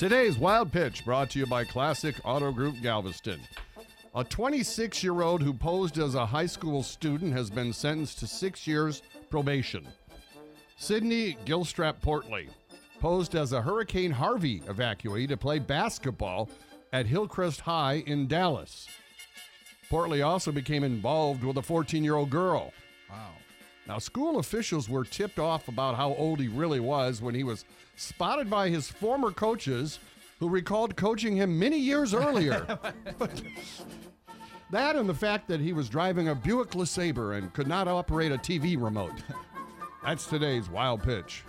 Today's Wild Pitch brought to you by Classic Auto Group Galveston. A 26 year old who posed as a high school student has been sentenced to six years probation. Sidney Gilstrap Portley posed as a Hurricane Harvey evacuee to play basketball at Hillcrest High in Dallas. Portley also became involved with a 14 year old girl. Wow. Now, school officials were tipped off about how old he really was when he was spotted by his former coaches who recalled coaching him many years earlier. that and the fact that he was driving a Buick LeSabre and could not operate a TV remote. That's today's wild pitch.